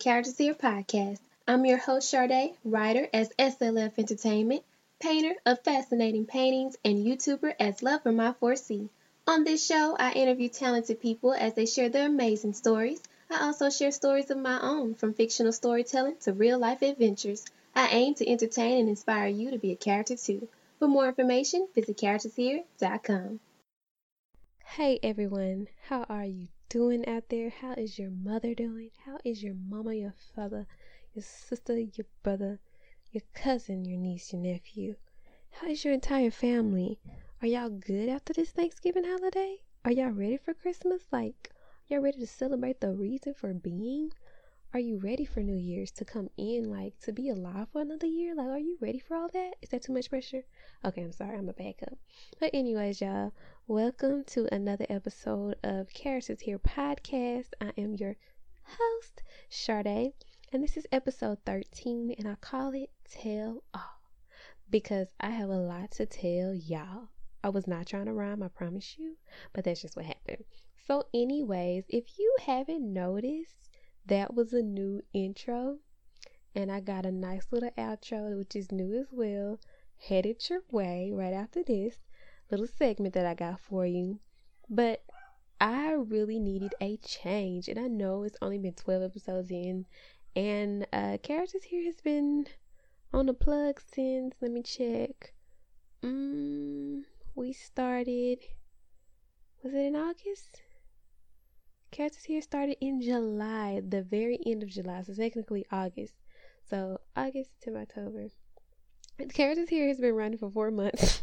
Characters Here podcast. I'm your host, Sade, writer as SLF Entertainment, painter of fascinating paintings, and YouTuber as Love from My 4C. On this show, I interview talented people as they share their amazing stories. I also share stories of my own, from fictional storytelling to real life adventures. I aim to entertain and inspire you to be a character too. For more information, visit charactershere.com. Hey everyone, how are you doing out there? How is your mother doing? How is your mama, your father, your sister, your brother, your cousin, your niece, your nephew? How is your entire family? Are y'all good after this Thanksgiving holiday? Are y'all ready for Christmas? Like, y'all ready to celebrate the reason for being? Are you ready for New Year's to come in, like to be alive for another year? Like, are you ready for all that? Is that too much pressure? Okay, I'm sorry, I'm a back up. But, anyways, y'all, welcome to another episode of Characters Here podcast. I am your host, Sade, and this is episode 13, and I call it Tell All because I have a lot to tell y'all. I was not trying to rhyme, I promise you, but that's just what happened. So, anyways, if you haven't noticed, that was a new intro. And I got a nice little outro, which is new as well, headed your way right after this little segment that I got for you. But I really needed a change. And I know it's only been 12 episodes in. And uh, Characters Here has been on the plug since, let me check. Mm, we started, was it in August? Characters Here started in July, the very end of July, so technically August. So August, to October. Characters Here has been running for four months.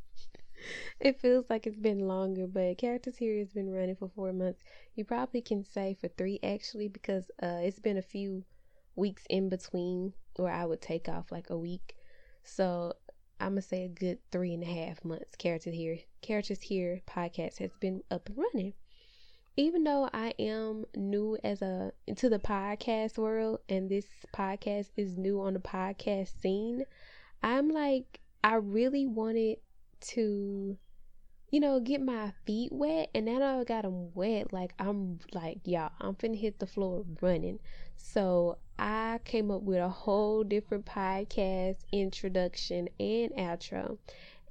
it feels like it's been longer, but Characters Here has been running for four months. You probably can say for three actually, because uh, it's been a few weeks in between where I would take off like a week. So I'm gonna say a good three and a half months. Characters Here, Characters Here podcast has been up and running even though I am new as a into the podcast world and this podcast is new on the podcast scene, I'm like I really wanted to you know, get my feet wet and now I got them wet. Like I'm like, y'all, I'm finna hit the floor running. So I came up with a whole different podcast introduction and outro.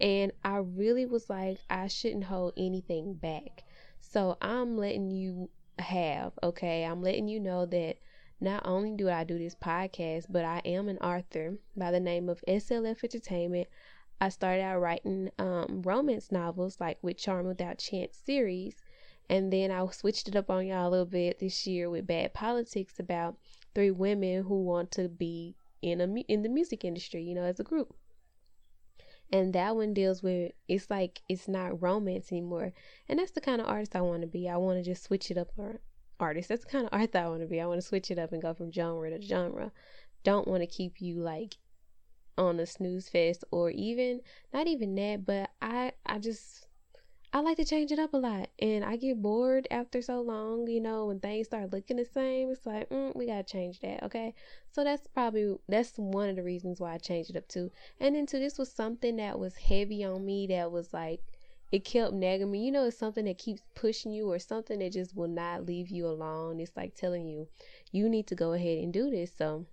And I really was like, I shouldn't hold anything back. So I'm letting you have, okay? I'm letting you know that not only do I do this podcast, but I am an author by the name of SLF Entertainment. I started out writing um, romance novels like with Charm Without Chance series. And then I switched it up on y'all a little bit this year with Bad Politics about three women who want to be in a in the music industry, you know, as a group and that one deals with it's like it's not romance anymore. And that's the kind of artist i want to be. I want to just switch it up or artist that's the kind of art that i want to be. I want to switch it up and go from genre to genre. Don't want to keep you like on a snooze fest or even not even that but i i just I like to change it up a lot, and I get bored after so long. You know, when things start looking the same, it's like, mm, we gotta change that, okay? So that's probably that's one of the reasons why I changed it up too. And then too, this was something that was heavy on me. That was like, it kept nagging me. You know, it's something that keeps pushing you, or something that just will not leave you alone. It's like telling you, you need to go ahead and do this. So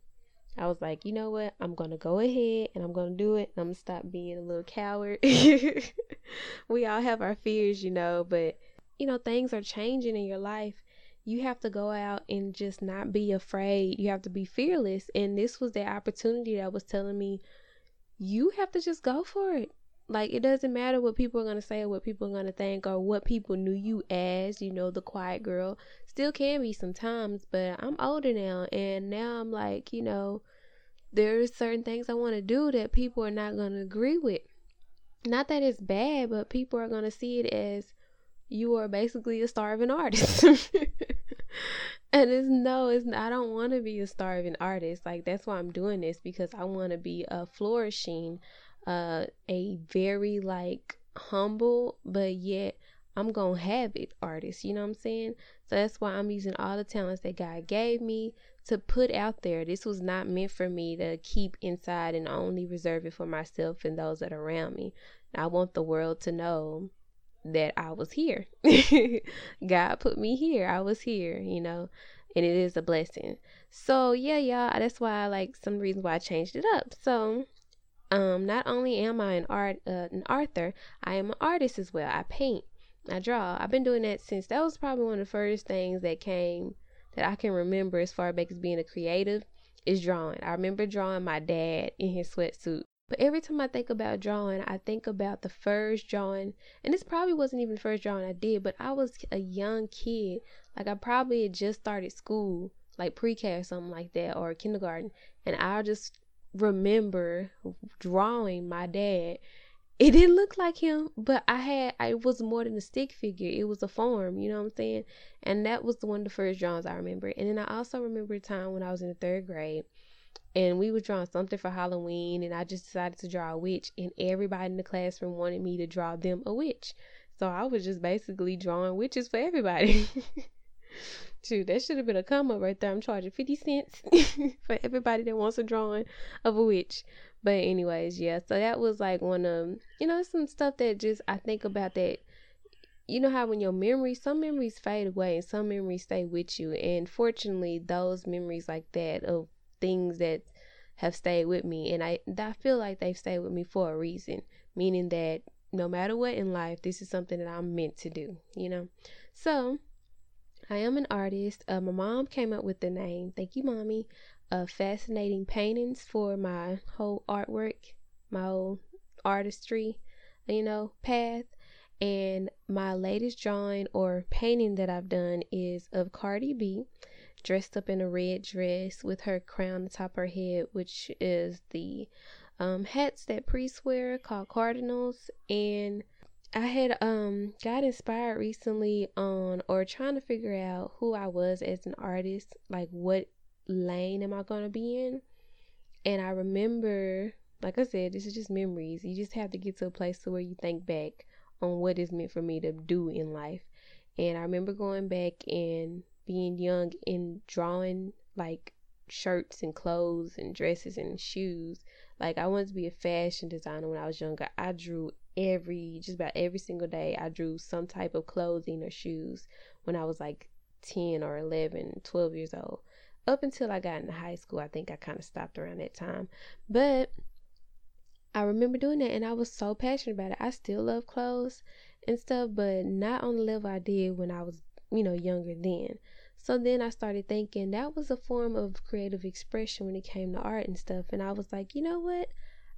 I was like, you know what? I'm going to go ahead and I'm going to do it. I'm going to stop being a little coward. we all have our fears, you know, but, you know, things are changing in your life. You have to go out and just not be afraid. You have to be fearless. And this was the opportunity that was telling me, you have to just go for it. Like, it doesn't matter what people are going to say or what people are going to think or what people knew you as, you know, the quiet girl. Still can be sometimes, but I'm older now. And now I'm like, you know, there's certain things I want to do that people are not going to agree with. Not that it's bad, but people are going to see it as you are basically a starving artist. and it's no, it's I don't want to be a starving artist. Like that's why I'm doing this because I want to be a flourishing uh, a very like humble but yet I'm gonna have it artist, you know what I'm saying? So that's why I'm using all the talents that God gave me to put out there. This was not meant for me to keep inside and only reserve it for myself and those that are around me. I want the world to know that I was here. God put me here. I was here, you know. and it is a blessing. So yeah, y'all, that's why I like some reasons why I changed it up. So um, not only am I an art uh, an author, I am an artist as well. I paint, I draw. I've been doing that since that was probably one of the first things that came that I can remember as far back as being a creative is drawing. I remember drawing my dad in his sweatsuit. But every time I think about drawing, I think about the first drawing, and this probably wasn't even the first drawing I did, but I was a young kid. Like I probably had just started school, like pre-K or something like that, or kindergarten, and I just remember drawing my dad. It didn't look like him, but I had I was more than a stick figure. It was a form, you know what I'm saying? And that was one of the first drawings I remember. And then I also remember a time when I was in the third grade and we were drawing something for Halloween and I just decided to draw a witch and everybody in the classroom wanted me to draw them a witch. So I was just basically drawing witches for everybody. Shoot, that should have been a come up right there. I'm charging 50 cents for everybody that wants a drawing of a witch. But, anyways, yeah, so that was like one of, you know, some stuff that just I think about that. You know how when your memories, some memories fade away and some memories stay with you. And fortunately, those memories like that of things that have stayed with me, and I, I feel like they've stayed with me for a reason, meaning that no matter what in life, this is something that I'm meant to do, you know? So, I am an artist. Uh, my mom came up with the name, thank you, mommy, of Fascinating Paintings for my whole artwork, my whole artistry, you know, path. And my latest drawing or painting that I've done is of Cardi B dressed up in a red dress with her crown atop her head, which is the um, hats that priests wear called cardinals. And I had um got inspired recently on or trying to figure out who I was as an artist, like what lane am I gonna be in? And I remember, like I said, this is just memories. You just have to get to a place to where you think back on what is meant for me to do in life. And I remember going back and being young and drawing like shirts and clothes and dresses and shoes. Like I wanted to be a fashion designer when I was younger. I drew every just about every single day I drew some type of clothing or shoes when I was like 10 or 11, 12 years old. Up until I got into high school, I think I kind of stopped around that time. But I remember doing that and I was so passionate about it. I still love clothes and stuff, but not on the level I did when I was, you know, younger then. So then I started thinking that was a form of creative expression when it came to art and stuff. And I was like, you know what?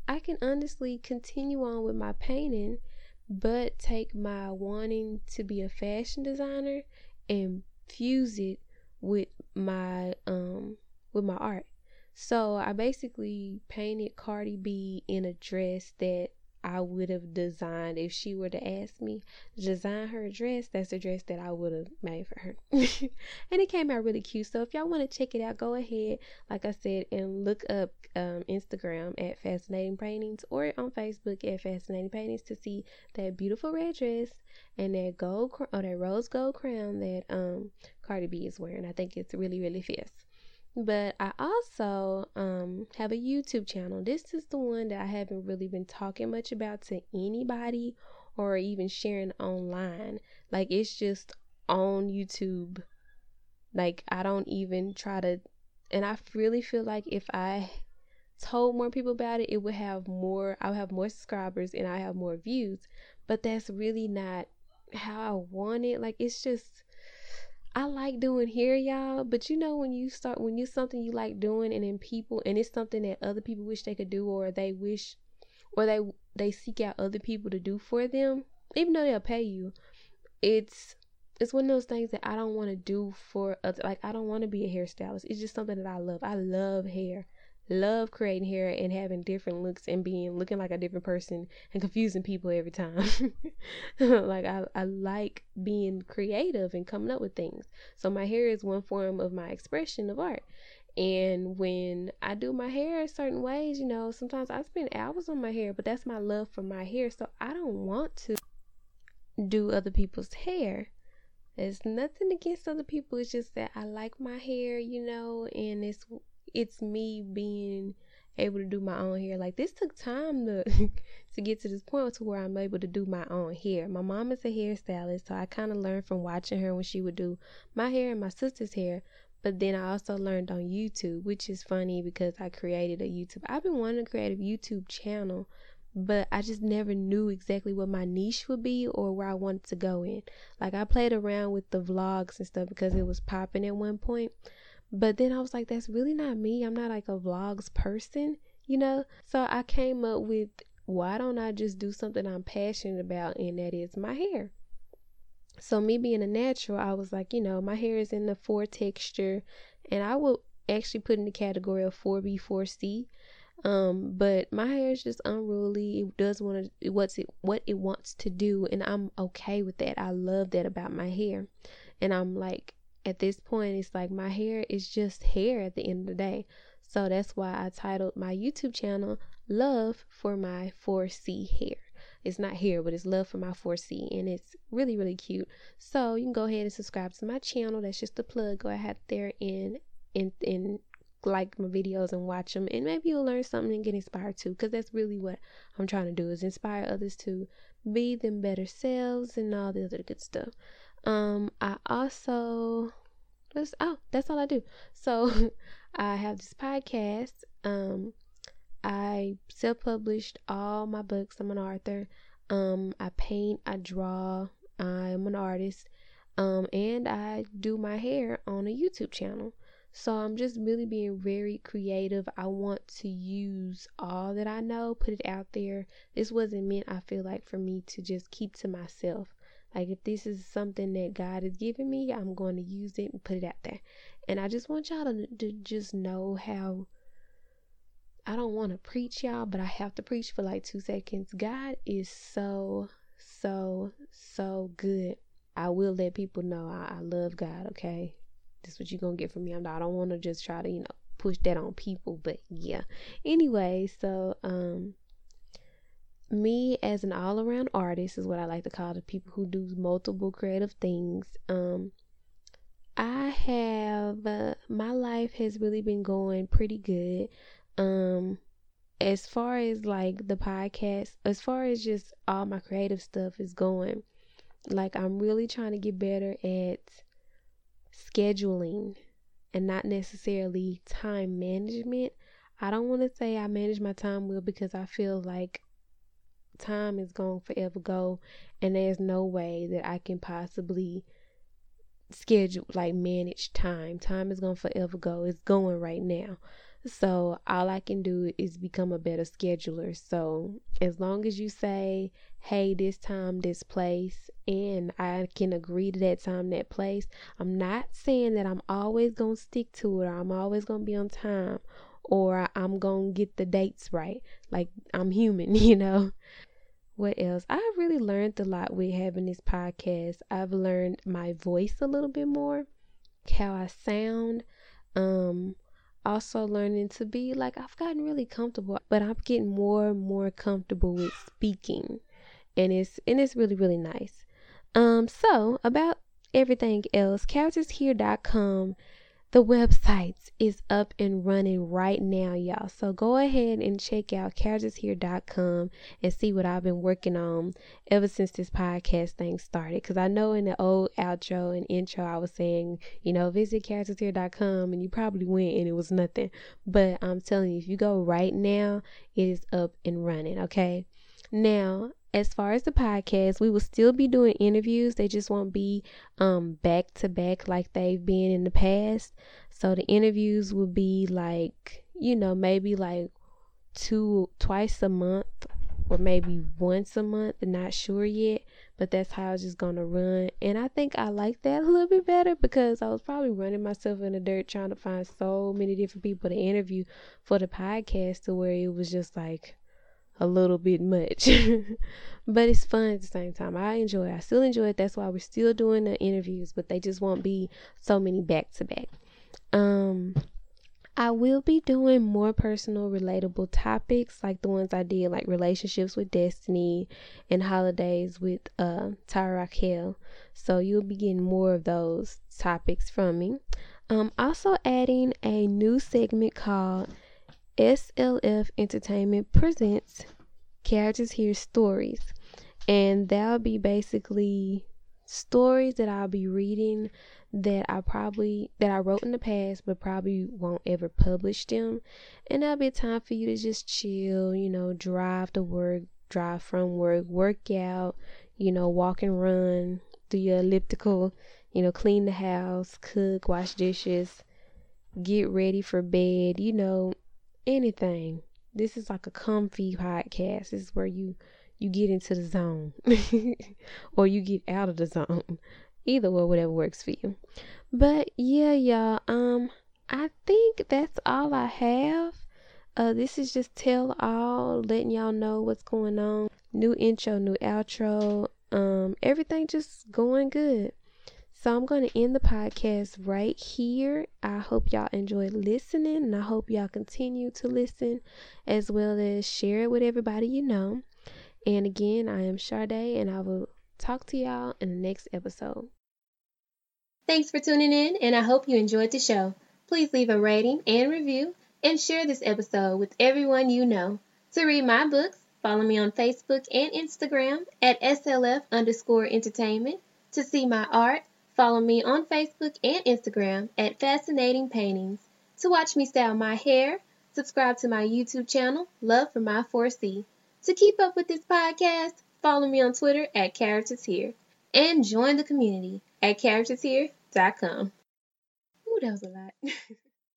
I can honestly continue on with my painting, but take my wanting to be a fashion designer and fuse it with my um with my art. So I basically painted Cardi B in a dress that I would have designed if she were to ask me design her dress. That's the dress that I would have made for her, and it came out really cute. So if y'all want to check it out, go ahead, like I said, and look up um, Instagram at Fascinating Paintings or on Facebook at Fascinating Paintings to see that beautiful red dress and that gold or that rose gold crown that um Cardi B is wearing. I think it's really really fierce. But I also um, have a YouTube channel. This is the one that I haven't really been talking much about to anybody or even sharing online. Like it's just on YouTube. Like I don't even try to and I really feel like if I told more people about it, it would have more I would have more subscribers and I have more views. But that's really not how I want it. Like it's just I like doing hair, y'all. But you know when you start when you something you like doing and then people and it's something that other people wish they could do or they wish or they they seek out other people to do for them, even though they'll pay you. It's it's one of those things that I don't want to do for other like I don't want to be a hairstylist. It's just something that I love. I love hair love creating hair and having different looks and being looking like a different person and confusing people every time. like I, I like being creative and coming up with things. So my hair is one form of my expression of art. And when I do my hair certain ways, you know, sometimes I spend hours on my hair, but that's my love for my hair. So I don't want to do other people's hair. It's nothing against other people. It's just that I like my hair, you know, and it's it's me being able to do my own hair. Like this took time to to get to this point to where I'm able to do my own hair. My mom is a hairstylist, so I kind of learned from watching her when she would do my hair and my sister's hair. But then I also learned on YouTube, which is funny because I created a YouTube. I've been wanting to create a YouTube channel, but I just never knew exactly what my niche would be or where I wanted to go in. Like I played around with the vlogs and stuff because it was popping at one point. But then I was like, that's really not me. I'm not like a vlogs person, you know? So I came up with why don't I just do something I'm passionate about, and that is my hair. So, me being a natural, I was like, you know, my hair is in the 4 texture, and I will actually put in the category of 4B, 4C. Um, but my hair is just unruly. It does want to what's it what it wants to do, and I'm okay with that. I love that about my hair, and I'm like at this point, it's like my hair is just hair at the end of the day. So that's why I titled my YouTube channel Love for My 4C Hair. It's not hair, but it's Love for My 4C, and it's really, really cute. So you can go ahead and subscribe to my channel. That's just a plug. Go ahead there and and and like my videos and watch them and maybe you'll learn something and get inspired too because that's really what i'm trying to do is inspire others to be them better selves and all the other good stuff um i also that's oh that's all i do so I have this podcast. Um, I self published all my books. I'm an author. Um, I paint, I draw, I'm an artist. Um, and I do my hair on a YouTube channel. So I'm just really being very creative. I want to use all that I know, put it out there. This wasn't meant, I feel like, for me to just keep to myself. Like if this is something that God has given me, I'm going to use it and put it out there. And I just want y'all to, to just know how I don't want to preach y'all, but I have to preach for like two seconds. God is so, so, so good. I will let people know I, I love God, okay? This is what you're gonna get from me. I'm not, I don't want to just try to, you know, push that on people, but yeah. Anyway, so um me as an all around artist is what I like to call the people who do multiple creative things. Um, I have uh, my life has really been going pretty good. Um, as far as like the podcast, as far as just all my creative stuff is going, like I'm really trying to get better at scheduling and not necessarily time management. I don't want to say I manage my time well because I feel like time is going to forever go and there's no way that I can possibly schedule like manage time. Time is going to forever go. It's going right now. So all I can do is become a better scheduler. So as long as you say, hey, this time, this place, and I can agree to that time, that place, I'm not saying that I'm always going to stick to it or I'm always going to be on time or I'm going to get the dates right. Like I'm human, you know what else? I've really learned a lot with having this podcast. I've learned my voice a little bit more, how I sound. Um, also learning to be like I've gotten really comfortable, but I'm getting more and more comfortable with speaking, and it's and it's really really nice. Um, so about everything else, charactershere.com the website is up and running right now, y'all. So go ahead and check out charactershere.com and see what I've been working on ever since this podcast thing started. Because I know in the old outro and intro, I was saying, you know, visit charactershere.com and you probably went and it was nothing. But I'm telling you, if you go right now, it is up and running, okay? Now, as far as the podcast, we will still be doing interviews. They just won't be um back to back like they've been in the past. So the interviews will be like, you know, maybe like two twice a month or maybe once a month. Not sure yet, but that's how it's just gonna run. And I think I like that a little bit better because I was probably running myself in the dirt trying to find so many different people to interview for the podcast to where it was just like a little bit much. but it's fun at the same time. I enjoy it. I still enjoy it. That's why we're still doing the interviews, but they just won't be so many back to back. Um I will be doing more personal relatable topics like the ones I did like relationships with destiny and holidays with uh Tyra Raquel. So you'll be getting more of those topics from me. Um also adding a new segment called SLF Entertainment presents Characters Here Stories. And that'll be basically stories that I'll be reading that I probably that I wrote in the past but probably won't ever publish them. And that'll be time for you to just chill, you know, drive to work, drive from work, work out, you know, walk and run, do your elliptical, you know, clean the house, cook, wash dishes, get ready for bed, you know, anything. This is like a comfy podcast. This is where you you get into the zone or you get out of the zone. Either way, whatever works for you. But yeah, y'all, um, I think that's all I have. Uh, this is just tell all, letting y'all know what's going on. New intro, new outro. Um, everything just going good. So I'm going to end the podcast right here. I hope y'all enjoyed listening and I hope y'all continue to listen as well as share it with everybody you know. And again, I am Sade, and I will talk to y'all in the next episode. Thanks for tuning in, and I hope you enjoyed the show. Please leave a rating and review and share this episode with everyone you know. To read my books, follow me on Facebook and Instagram at SLF underscore entertainment. To see my art, follow me on Facebook and Instagram at Fascinating Paintings. To watch me style my hair, subscribe to my YouTube channel, Love for My 4C. To keep up with this podcast, follow me on Twitter at Characters Here and join the community at charactershere.com. Ooh, that was a lot.